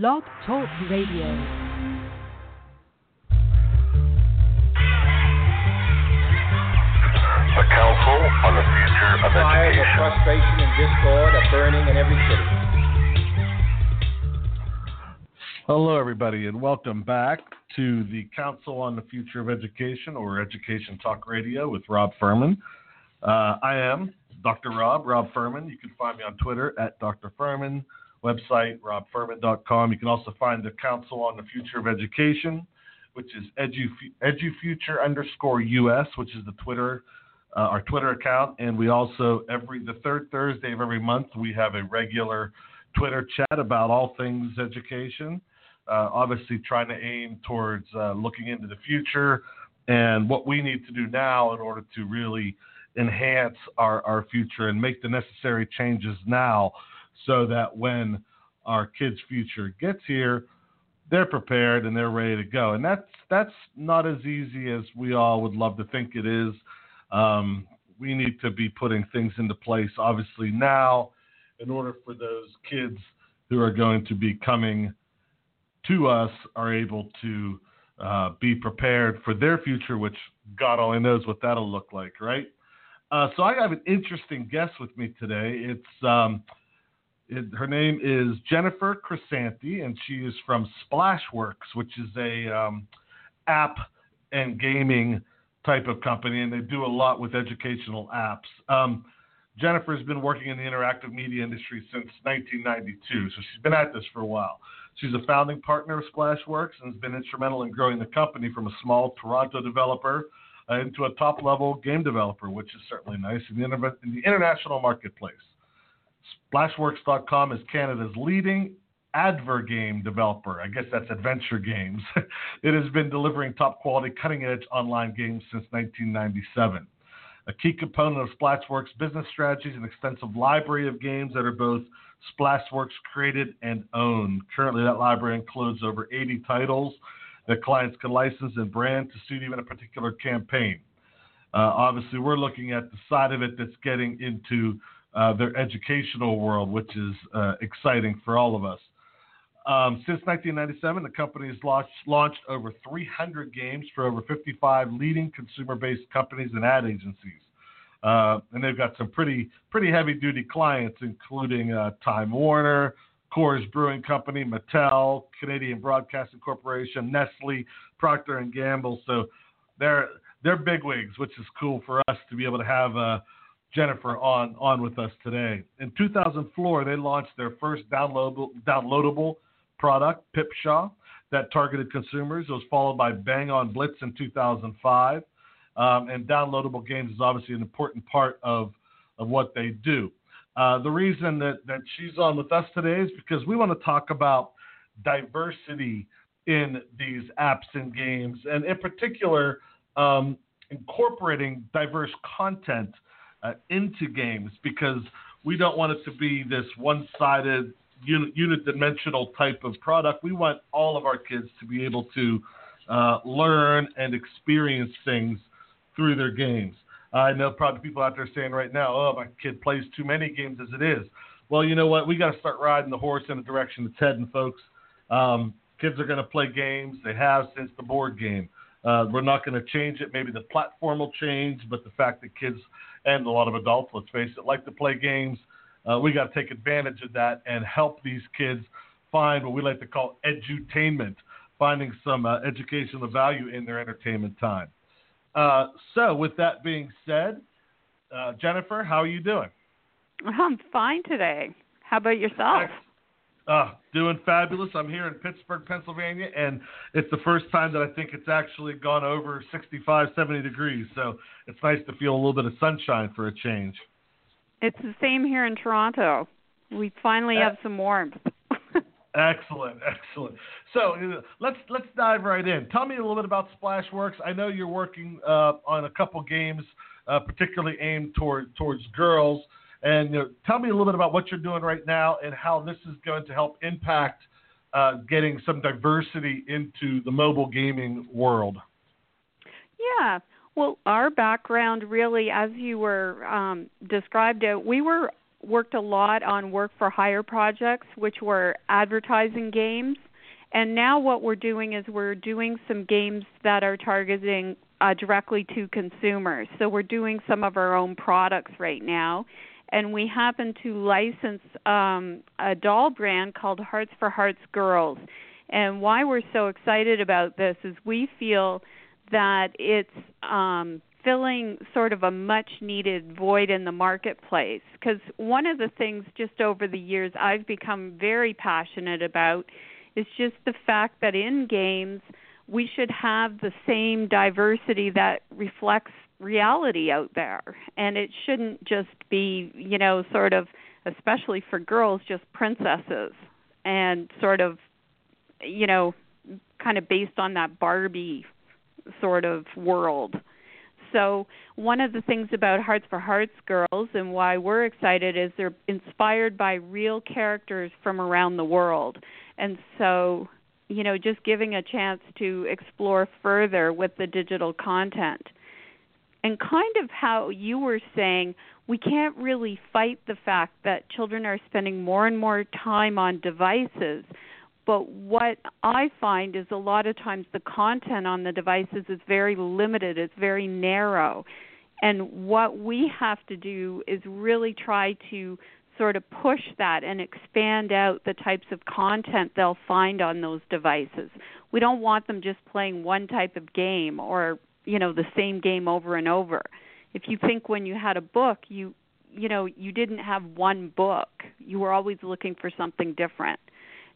Blog Talk Radio. The Council on the Future of Fires of frustration and discord are burning in every city. Hello, everybody, and welcome back to the Council on the Future of Education or Education Talk Radio with Rob Furman. Uh, I am Dr. Rob, Rob Furman. You can find me on Twitter at Dr. Furman, website robfurman.com. You can also find the Council on the Future of Education, which is edu, edufuture underscore US, which is the Twitter, uh, our Twitter account. And we also, every the third Thursday of every month, we have a regular Twitter chat about all things education. Uh, obviously, trying to aim towards uh, looking into the future and what we need to do now in order to really enhance our, our future and make the necessary changes now so that when our kids' future gets here, they're prepared and they're ready to go. And that's that's not as easy as we all would love to think it is. Um, we need to be putting things into place, obviously, now in order for those kids who are going to be coming to us are able to uh, be prepared for their future, which God only knows what that'll look like, right? Uh, so I have an interesting guest with me today. It's um, it, her name is Jennifer Crisanti, and she is from Splashworks, which is a um, app and gaming type of company, and they do a lot with educational apps. Um, Jennifer has been working in the interactive media industry since 1992, so she's been at this for a while. She's a founding partner of Splashworks and has been instrumental in growing the company from a small Toronto developer uh, into a top level game developer, which is certainly nice in the, inter- in the international marketplace. Splashworks.com is Canada's leading adver game developer. I guess that's adventure games. it has been delivering top quality, cutting edge online games since 1997. A key component of Splashworks' business strategy is an extensive library of games that are both Splashworks created and owned. Currently, that library includes over 80 titles that clients can license and brand to suit even a particular campaign. Uh, obviously, we're looking at the side of it that's getting into their educational world, which is uh, exciting for all of us. Um, since 1997, the company has launched, launched over 300 games for over 55 leading consumer-based companies and ad agencies. Uh, and they've got some pretty pretty heavy-duty clients, including uh, Time Warner, Coors Brewing Company, Mattel, Canadian Broadcasting Corporation, Nestle, Procter and Gamble. So they're they're bigwigs, which is cool for us to be able to have uh, Jennifer on on with us today. In 2004, they launched their first downloadable downloadable product, Pipshaw, that targeted consumers. It was followed by Bang on Blitz in 2005. Um, and downloadable games is obviously an important part of, of what they do. Uh, the reason that, that she's on with us today is because we want to talk about diversity in these apps and games, and in particular, um, incorporating diverse content uh, into games because we don't want it to be this one sided, unidimensional type of product. We want all of our kids to be able to uh, learn and experience things through their games. I know probably people out there saying right now, oh, my kid plays too many games as it is. Well, you know what? We got to start riding the horse in the direction it's heading, folks. Um, kids are going to play games. They have since the board game. Uh, we're not going to change it. Maybe the platform will change, but the fact that kids and a lot of adults, let's face it, like to play games, uh, we got to take advantage of that and help these kids find what we like to call edutainment, finding some uh, educational value in their entertainment time. Uh, so, with that being said, uh, Jennifer, how are you doing? I'm fine today. How about yourself? Uh, doing fabulous. I'm here in Pittsburgh, Pennsylvania, and it's the first time that I think it's actually gone over 65, 70 degrees. So it's nice to feel a little bit of sunshine for a change. It's the same here in Toronto. We finally have some warmth. Excellent, excellent. So uh, let's let's dive right in. Tell me a little bit about Splashworks. I know you're working uh, on a couple games, uh, particularly aimed toward towards girls. And you know, tell me a little bit about what you're doing right now and how this is going to help impact uh, getting some diversity into the mobile gaming world. Yeah. Well, our background really, as you were um, described it, we were worked a lot on work for hire projects, which were advertising games. And now what we're doing is we're doing some games that are targeting uh, directly to consumers. So we're doing some of our own products right now. And we happen to license um, a doll brand called Hearts for Hearts Girls. And why we're so excited about this is we feel that it's um, filling sort of a much needed void in the marketplace because one of the things just over the years I've become very passionate about is just the fact that in games we should have the same diversity that reflects reality out there and it shouldn't just be you know sort of especially for girls just princesses and sort of you know kind of based on that barbie sort of world so one of the things about Hearts for Hearts Girls and why we're excited is they're inspired by real characters from around the world. And so, you know, just giving a chance to explore further with the digital content. And kind of how you were saying, we can't really fight the fact that children are spending more and more time on devices but what I find is a lot of times the content on the devices is very limited, it's very narrow. And what we have to do is really try to sort of push that and expand out the types of content they'll find on those devices. We don't want them just playing one type of game or, you know, the same game over and over. If you think when you had a book, you you know, you didn't have one book. You were always looking for something different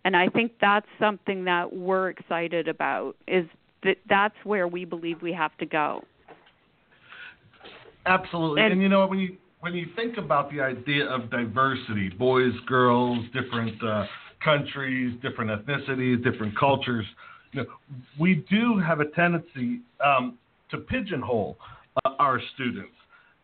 and I think that's something that we're excited about is that that's where we believe we have to go. Absolutely. And, and you know when you when you think about the idea of diversity, boys, girls, different uh, countries, different ethnicities, different cultures, you know, we do have a tendency um, to pigeonhole uh, our students.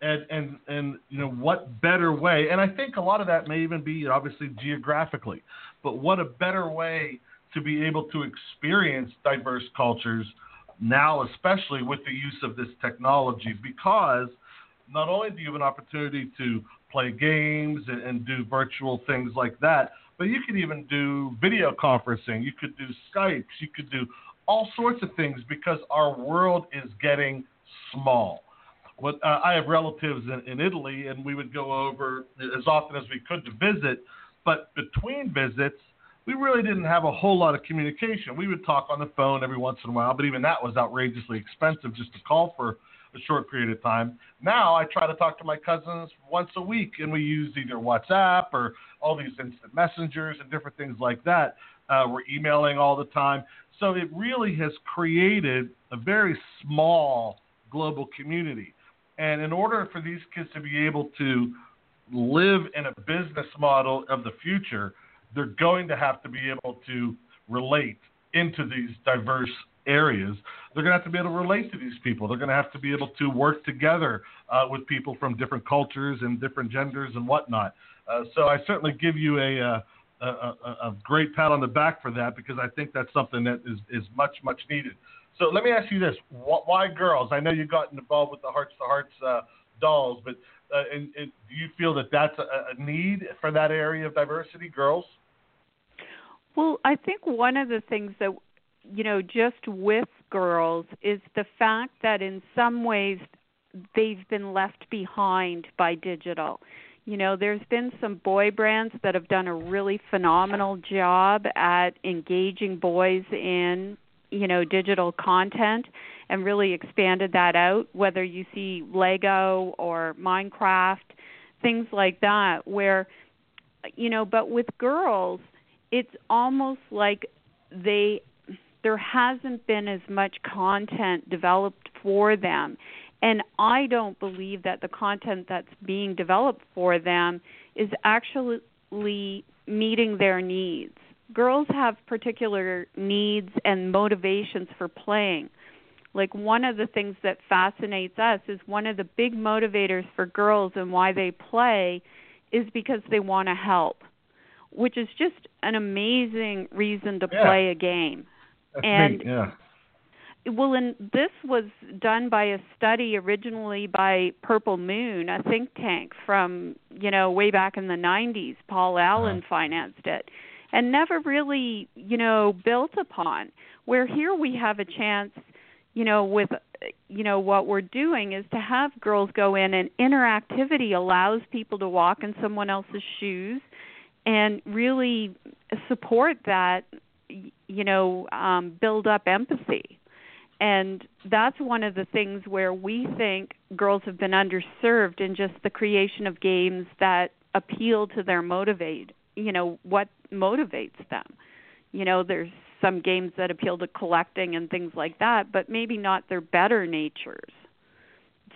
And, and and you know what better way? And I think a lot of that may even be obviously geographically but what a better way to be able to experience diverse cultures now, especially with the use of this technology, because not only do you have an opportunity to play games and, and do virtual things like that, but you could even do video conferencing, you could do Skypes, you could do all sorts of things because our world is getting small. What, uh, I have relatives in, in Italy, and we would go over as often as we could to visit but between visits, we really didn't have a whole lot of communication. We would talk on the phone every once in a while, but even that was outrageously expensive just to call for a short period of time. Now I try to talk to my cousins once a week, and we use either WhatsApp or all these instant messengers and different things like that. Uh, we're emailing all the time. So it really has created a very small global community. And in order for these kids to be able to live in a business model of the future, they're going to have to be able to relate into these diverse areas. They're going to have to be able to relate to these people. They're going to have to be able to work together uh, with people from different cultures and different genders and whatnot. Uh, so I certainly give you a, uh, a, a, great pat on the back for that because I think that's something that is, is much, much needed. So let me ask you this: Why girls? I know you got involved with the Hearts to Hearts uh, dolls, but uh, and, and do you feel that that's a, a need for that area of diversity, girls? Well, I think one of the things that you know just with girls is the fact that in some ways they've been left behind by digital. You know, there's been some boy brands that have done a really phenomenal job at engaging boys in, you know, digital content and really expanded that out, whether you see Lego or Minecraft, things like that, where, you know, but with girls, it's almost like they there hasn't been as much content developed for them. And I don't believe that the content that's being developed for them is actually meeting their needs girls have particular needs and motivations for playing. Like one of the things that fascinates us is one of the big motivators for girls and why they play is because they want to help, which is just an amazing reason to Yeah. play a game. That's and yeah. Well, and this was done by a study originally by Purple Moon, a think tank from you know way back in the 90s. Paul Allen financed it, and never really you know built upon. Where here we have a chance, you know, with you know what we're doing is to have girls go in and interactivity allows people to walk in someone else's shoes and really support that you know um build up empathy and that's one of the things where we think girls have been underserved in just the creation of games that appeal to their motivate you know what motivates them. You know there's some games that appeal to collecting and things like that but maybe not their better natures.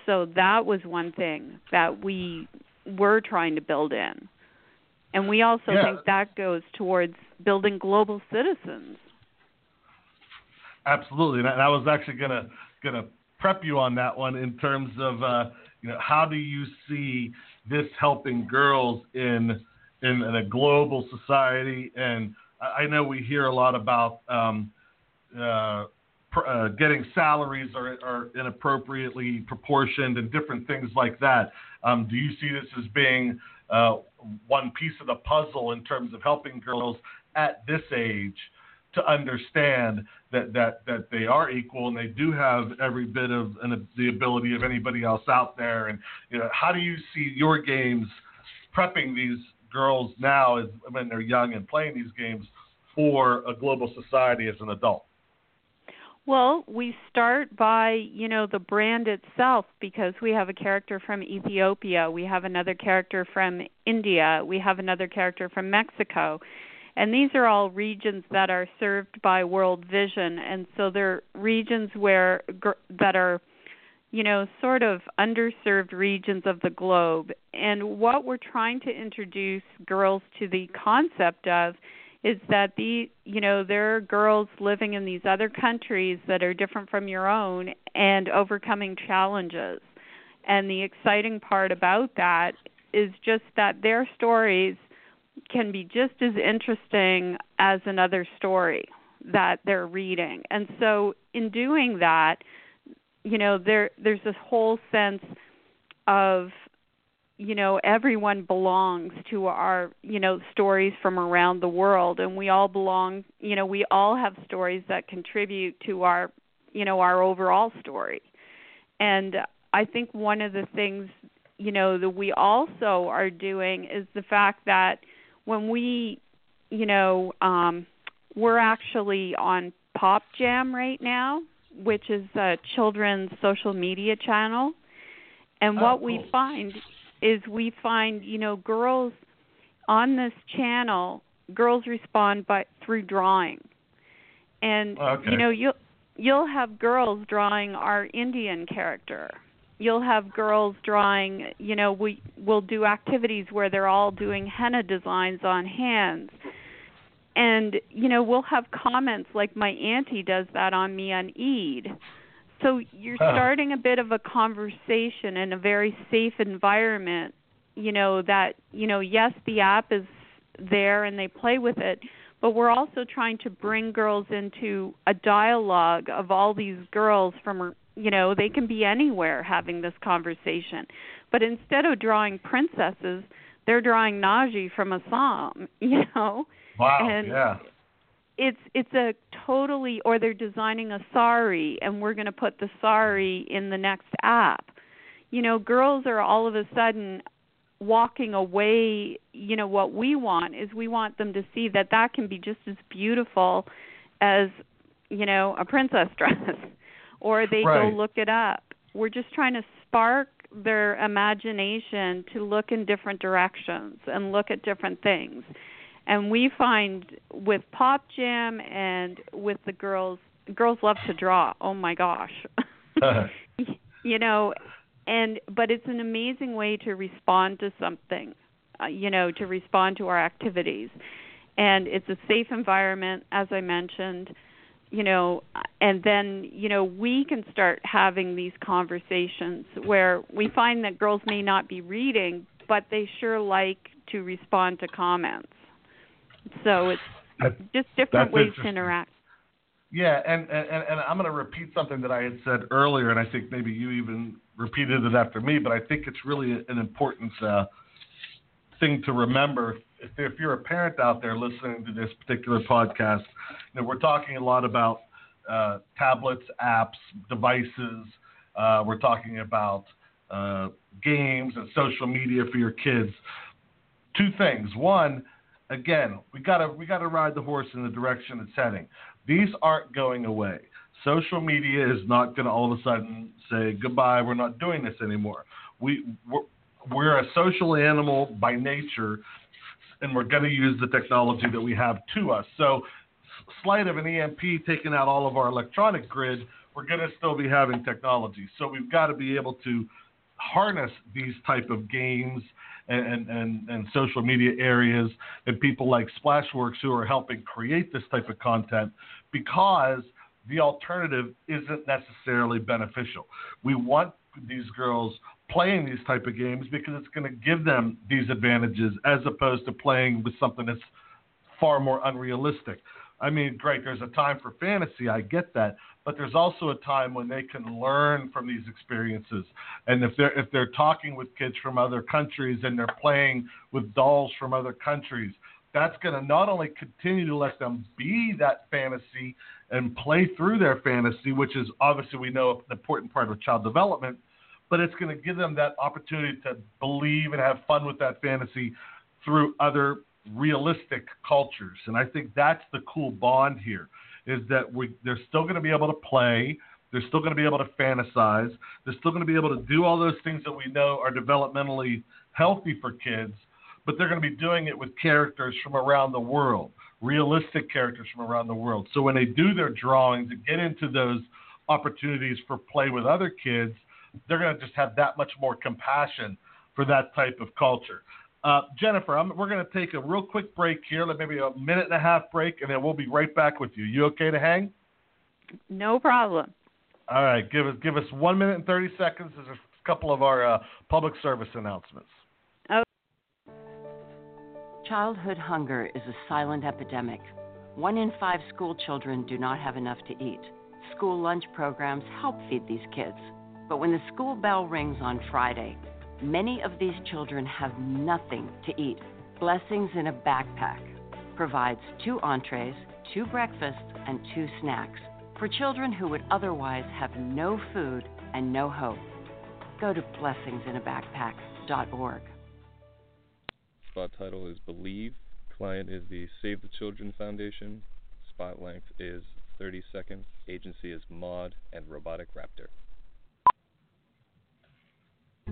So that was one thing that we were trying to build in. And we also Yeah. think that goes towards building global citizens Absolutely, and I was actually gonna gonna prep you on that one in terms of uh, you know how do you see this helping girls in in, in a global society? And I know we hear a lot about um, uh, uh, getting salaries are, are inappropriately proportioned and different things like that. Um, do you see this as being uh, one piece of the puzzle in terms of helping girls at this age to understand that, that, that they are equal and they do have every bit of an, the ability of anybody else out there? And you know, how do you see your games prepping these girls now as, when they're young and playing these games for a global society as an adult? Well, we start by, you know, the brand itself because we have a character from Ethiopia, we have another character from India, we have another character from Mexico. And these are all regions that are served by World Vision and so they're regions where that are you know, sort of underserved regions of the globe. And what we're trying to introduce girls to the concept of is that the you know there are girls living in these other countries that are different from your own and overcoming challenges and the exciting part about that is just that their stories can be just as interesting as another story that they're reading. And so in doing that you know there there's this whole sense of you know everyone belongs to our you know stories from around the world. And we all belong you know we all have stories that contribute to our you know our overall story. And i think one of the things you know that we also are doing is the fact that when we you know um we're actually on pop jam right now which is a children's social media channel. And Oh, what we find is we find you know girls on this channel girls respond by through drawing. And Okay. you know you'll you'll have girls drawing our indian character you'll have girls drawing you know we will do activities where they're all doing henna designs on hands and you know we'll have comments like my auntie does that on me on eid so you're Huh. starting a bit of a conversation in a very safe environment you know that you know yes the app is there and they play with it but we're also trying to bring girls into a dialogue of all these girls from you know they can be anywhere having this conversation. But instead of drawing princesses they're drawing Nahji from Assam you know? Wow, And- yeah. it's it's a totally or they're designing a sari and we're going to put the sari in the next app. You know girls are all of a sudden walking away you know what we want is we want them to see that that can be just as beautiful as you know a princess dress or they Right. go look it up. We're just trying to spark their imagination to look in different directions and look at different things. And we find with pop jam and with the girls girls love to draw. Oh my gosh. You know and but it's an amazing way to respond to something uh, you know to respond to our activities. And it's a safe environment, as I mentioned. You know, and then you know we can start having these conversations where we find that girls may not be reading, but they sure like to respond to comments. So it's just different ways to interact. Yeah, and, and, and I'm going to repeat something that I had said earlier, and I think maybe you even repeated it after me, but I think it's really an important uh, thing to remember. If, if you're a parent out there listening to this particular podcast, you know, we're talking a lot about uh, tablets, apps, devices. Uh, we're talking about uh, games and social media for your kids. Two things. One, again, we gotta we gotta ride the horse in the direction it's heading. These aren't going away. Social media is not going to all of a sudden say goodbye. We're not doing this anymore. We we're, we're a social animal by nature, and we're going to use the technology that we have to us. So, slight of an EMP taking out all of our electronic grid, we're going to still be having technology. So we've got to be able to harness these type of games and, and, and social media areas and people like Splashworks who are helping create this type of content because the alternative isn't necessarily beneficial. We want these girls playing these type of games because it's going to give them these advantages as opposed to playing with something that's far more unrealistic. I mean, great, there's a time for fantasy, I get that, but there's also a time when they can learn from these experiences. And if they're if they're talking with kids from other countries and they're playing with dolls from other countries, that's going to not only continue to let them be that fantasy and play through their fantasy, which is obviously we know an important part of child development, but it's going to give them that opportunity to believe and have fun with that fantasy through other realistic cultures. And I think that's the cool bond here is that we they're still going to be able to play, they're still going to be able to fantasize, they're still going to be able to do all those things that we know are developmentally healthy for kids but they're going to be doing it with characters from around the world, realistic characters from around the world. So when they do their drawings and get into those opportunities for play with other kids, they're going to just have that much more compassion for that type of culture. Uh, Jennifer, I'm, we're going to take a real quick break here, like maybe a minute and a half break, and then we'll be right back with you. You okay to hang? No problem. All right, give us give us one minute and thirty seconds. There's a couple of our uh, public service announcements. Childhood hunger is a silent epidemic. One in five school children do not have enough to eat. School lunch programs help feed these kids. But when the school bell rings on Friday, many of these children have nothing to eat. Blessings in a Backpack provides two entrees, two breakfasts, and two snacks for children who would otherwise have no food and no hope. Go to blessingsinAbackpack.org spot title is Believe. Client is the Save the Children Foundation. Spot length is 30 seconds. Agency is Mod and Robotic Raptor.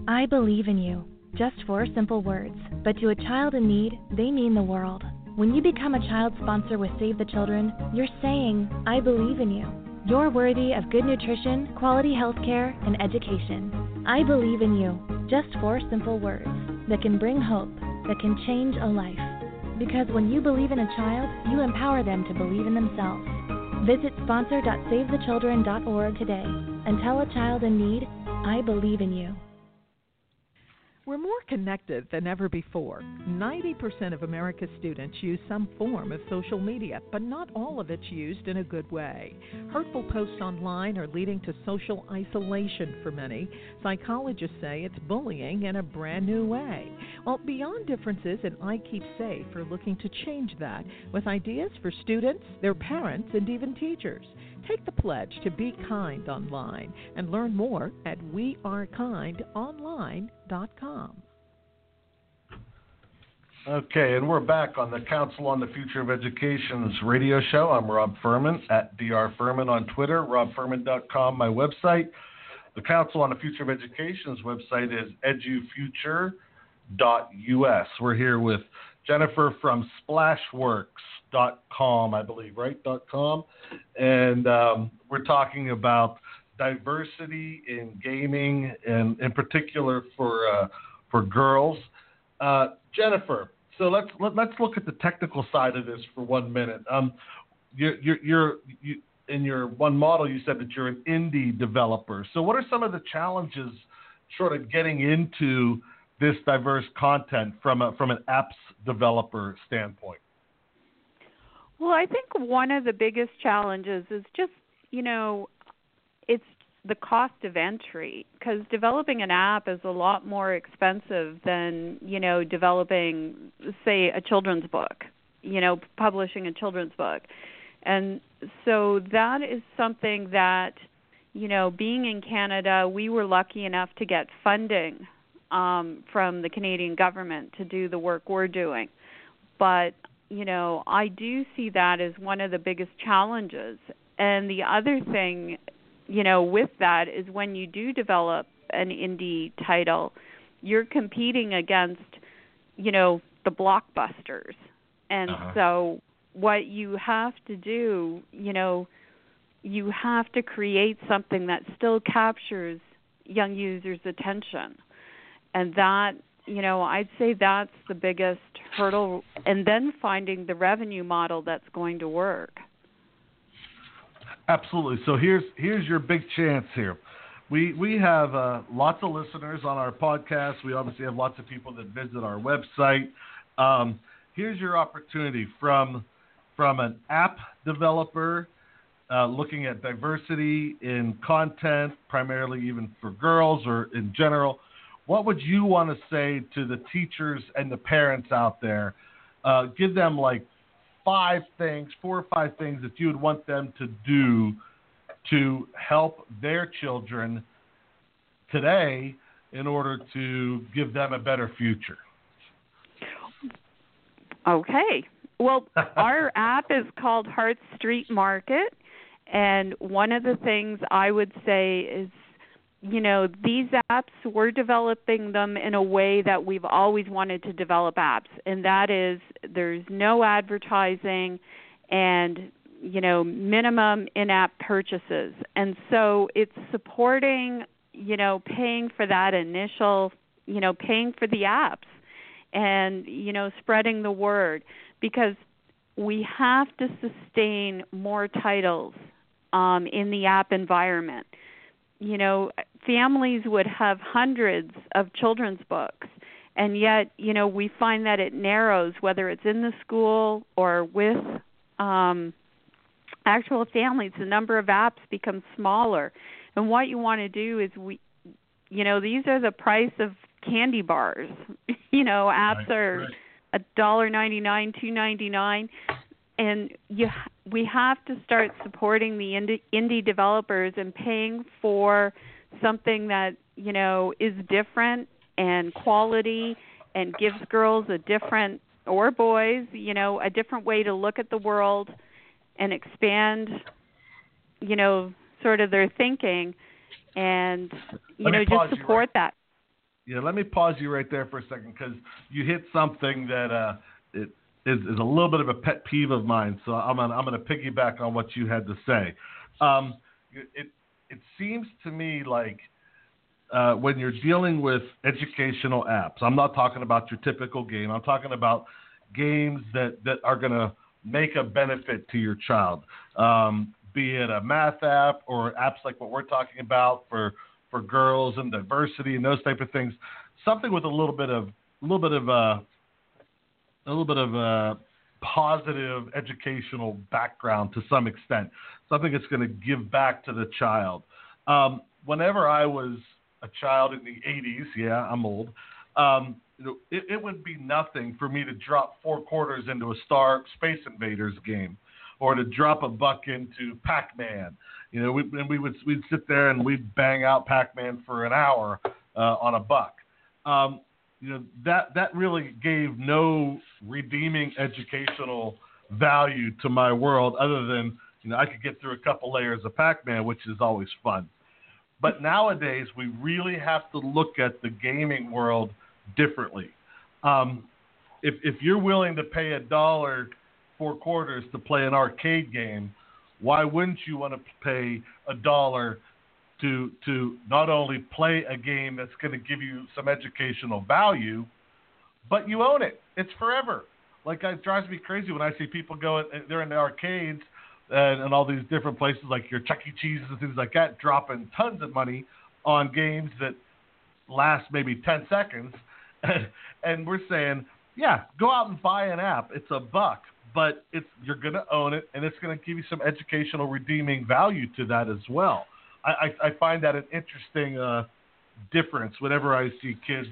I believe in you. Just four simple words, but to a child in need, they mean the world. When you become a child sponsor with Save the Children, you're saying, I believe in you. You're worthy of good nutrition, quality health care, and education. I believe in you. Just four simple words that can bring hope that can change a life. Because when you believe in a child, you empower them to believe in themselves. Visit sponsor.savethechildren.org today and tell a child in need, I believe in you. We're more connected than ever before. 90% of America's students use some form of social media, but not all of it's used in a good way. Hurtful posts online are leading to social isolation for many. Psychologists say it's bullying in a brand new way. Well, Beyond Differences and I Keep Safe are looking to change that with ideas for students, their parents, and even teachers. Take the pledge to be kind online and learn more at wearekindonline.com. Okay, and we're back on the Council on the Future of Education's radio show. I'm Rob Furman at Dr. Furman on Twitter, robfurman.com, my website. The Council on the Future of Education's website is edufuture.us. We're here with Jennifer from Splashworks.com, I believe, right? .com, and um, we're talking about diversity in gaming, and in particular for uh, for girls. Uh, Jennifer, So let's let, us let us look at the technical side of this for one minute. Um, you're, you're, you're you, in your one model, you said that you're an indie developer. So what are some of the challenges, sort of getting into this diverse content from a, from an apps developer standpoint? Well, I think one of the biggest challenges is just you know, it's the cost of entry because developing an app is a lot more expensive than you know developing say a children's book you know publishing a children's book and so that is something that you know being in canada we were lucky enough to get funding um, from the canadian government to do the work we're doing. But you know i do see that as one of the biggest challenges. And the other thing you know with that is when you do develop an indie title you're competing against you know the blockbusters. And uh-huh. so what you have to do you know you have to create something that still captures young users attention and that you know i'd say that's the biggest hurdle and then finding the revenue model that's going to work Absolutely. So here's here's your big chance here. We we have uh, lots of listeners on our podcast. We obviously have lots of people that visit our website. Um, here's your opportunity from from an app developer uh, looking at diversity in content, primarily even for girls or in general. What would you want to say to the teachers and the parents out there? Uh, give them like five things, four or five things that you would want them to do to help their children today in order to give them a better future? Okay. Well, our app is called Heart Street Market. And one of the things I would say is you know, these apps, we're developing them in a way that we've always wanted to develop apps, and that is there's no advertising and, you know, minimum in app purchases. And so it's supporting, you know, paying for that initial, you know, paying for the apps and, you know, spreading the word because we have to sustain more titles um, in the app environment you know, families would have hundreds of children's books and yet you know we find that it narrows whether it's in the school or with um actual families the number of apps becomes smaller. And what you want to do is we you know these are the price of candy bars. You know apps right, are a dollar ninety nine two ninety nine and you we have to start supporting the indie, indie developers and paying for something that you know is different and quality and gives girls a different or boys you know a different way to look at the world and expand you know sort of their thinking and you know just support right. that yeah let me pause you right there for a second because you hit something that uh is, is a little bit of a pet peeve of mine. So I'm gonna, I'm going to piggyback on what you had to say. Um, it it seems to me like uh, when you're dealing with educational apps, I'm not talking about your typical game. I'm talking about games that that are going to make a benefit to your child, um, be it a math app or apps like what we're talking about for for girls and diversity and those type of things. Something with a little bit of a little bit of uh, a little bit of a positive educational background to some extent, something that's going to give back to the child. Um, whenever I was a child in the 80s, yeah, I'm old. Um, it, it would be nothing for me to drop four quarters into a Star Space Invaders game, or to drop a buck into Pac-Man. You know, we, and we would we'd sit there and we'd bang out Pac-Man for an hour uh, on a buck. Um, you know that that really gave no redeeming educational value to my world other than you know I could get through a couple layers of Pac-Man, which is always fun. But nowadays we really have to look at the gaming world differently. Um, if if you're willing to pay a dollar four quarters to play an arcade game, why wouldn't you want to pay a dollar to to not only play a game that's going to give you some educational value, but you own it. It's forever. Like it drives me crazy when I see people go. They're in the arcades and, and all these different places like your Chuck E. Cheese and things like that, dropping tons of money on games that last maybe 10 seconds. and we're saying, yeah, go out and buy an app. It's a buck, but it's you're going to own it, and it's going to give you some educational redeeming value to that as well. I, I, find that an interesting uh, difference whenever I see kids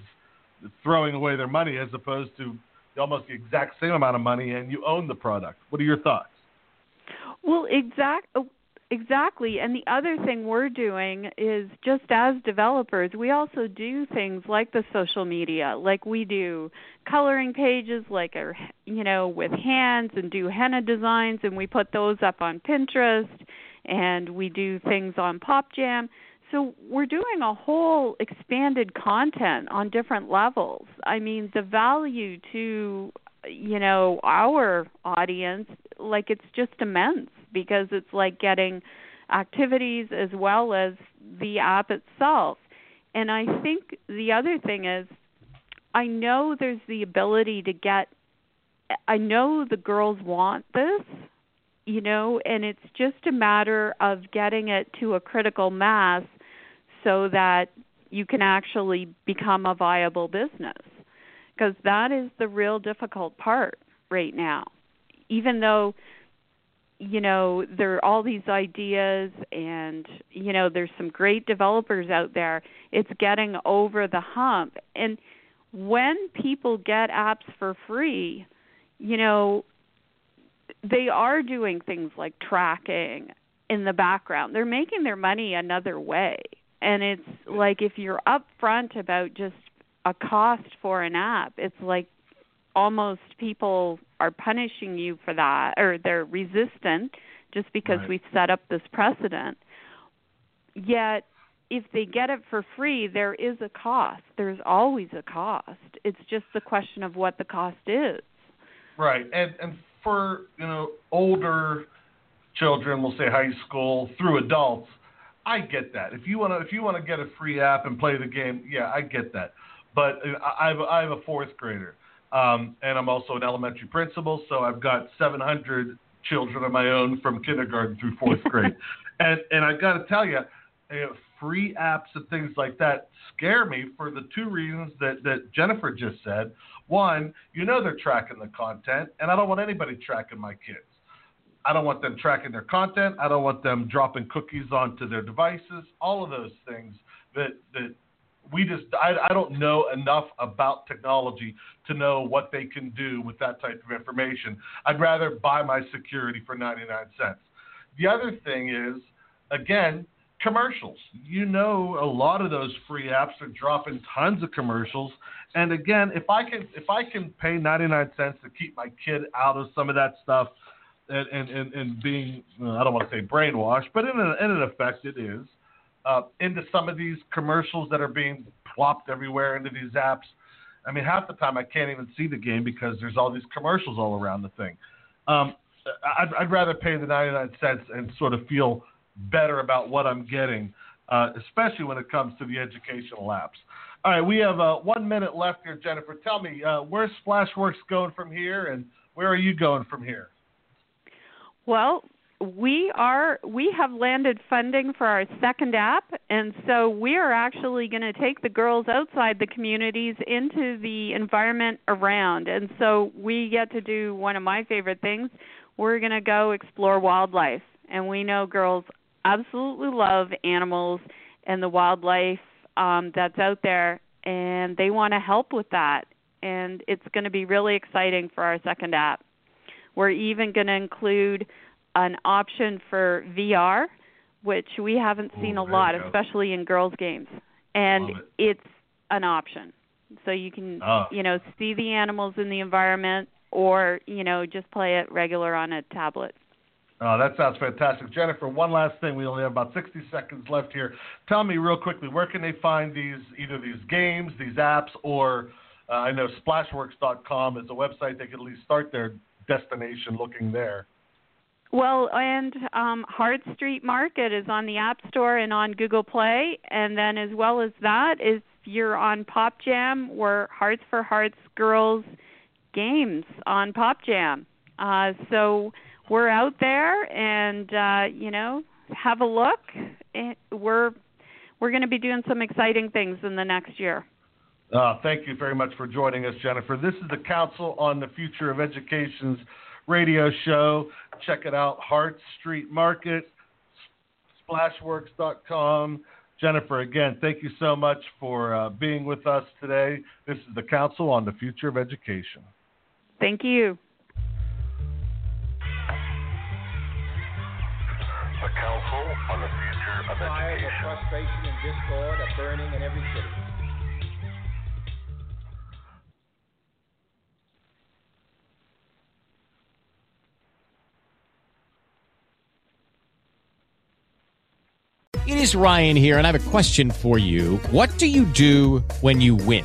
throwing away their money as opposed to almost the exact same amount of money and you own the product. What are your thoughts? Well, exact oh, exactly. And the other thing we're doing is just as developers, we also do things like the social media, like we do coloring pages like a, you know, with hands and do henna designs and we put those up on Pinterest and we do things on PopJam. So we're doing a whole expanded content on different levels. I mean, the value to you know our audience like it's just immense because it's like getting activities as well as the app itself. And I think the other thing is I know there's the ability to get I know the girls want this, you know, and it's just a matter of getting it to a critical mass so that you can actually become a viable business. Because that is the real difficult part right now. Even though you know there are all these ideas and you know there's some great developers out there it's getting over the hump and when people get apps for free you know they are doing things like tracking in the background they're making their money another way and it's like if you're upfront about just a cost for an app it's like almost people are punishing you for that or they're resistant just because right. we've set up this precedent. Yet if they get it for free, there is a cost. There's always a cost. It's just the question of what the cost is. Right. And and for, you know, older children, we'll say high school through adults, I get that. If you want to if you want to get a free app and play the game, yeah, I get that. But I have I have a fourth grader um, and I'm also an elementary principal, so I've got 700 children of my own from kindergarten through fourth grade. and and I got to tell you, you know, free apps and things like that scare me for the two reasons that that Jennifer just said. One, you know they're tracking the content, and I don't want anybody tracking my kids. I don't want them tracking their content. I don't want them dropping cookies onto their devices. All of those things that that we just I, I don't know enough about technology to know what they can do with that type of information. I'd rather buy my security for 99 cents. The other thing is again commercials. You know a lot of those free apps are dropping tons of commercials and again if I can if I can pay 99 cents to keep my kid out of some of that stuff and and and, and being I don't want to say brainwashed but in, a, in an effect it is uh, into some of these commercials that are being plopped everywhere into these apps. I mean, half the time I can't even see the game because there's all these commercials all around the thing. Um, I'd, I'd rather pay the 99 cents and sort of feel better about what I'm getting, uh, especially when it comes to the educational apps. All right, we have uh, one minute left here, Jennifer. Tell me, uh, where's Splashworks going from here, and where are you going from here? Well, we are we have landed funding for our second app and so we are actually going to take the girls outside the communities into the environment around and so we get to do one of my favorite things we're going to go explore wildlife and we know girls absolutely love animals and the wildlife um, that's out there and they want to help with that and it's going to be really exciting for our second app we're even going to include an option for VR, which we haven't seen a lot, especially in girls' games, and it. it's an option. So you can, oh. you know, see the animals in the environment, or you know, just play it regular on a tablet. Oh, that sounds fantastic. Jennifer, one last thing. We only have about 60 seconds left here. Tell me real quickly, where can they find these, either these games, these apps, or uh, I know splashworks.com is a website they could at least start their destination looking there. Well, and um, Heart Street Market is on the App Store and on Google Play, and then as well as that is you're on Pop Jam, we're Hearts for Hearts Girls Games on Pop Jam. Uh, so we're out there, and uh, you know, have a look. We're we're going to be doing some exciting things in the next year. Uh, thank you very much for joining us, Jennifer. This is the Council on the Future of Education's radio show. Check it out, Heart Street Market, splashworks.com. Jennifer, again, thank you so much for uh, being with us today. This is the Council on the Future of Education. Thank you. Council on the Future of Fires Education. of frustration and discord are burning in every city. It is Ryan here, and I have a question for you. What do you do when you win?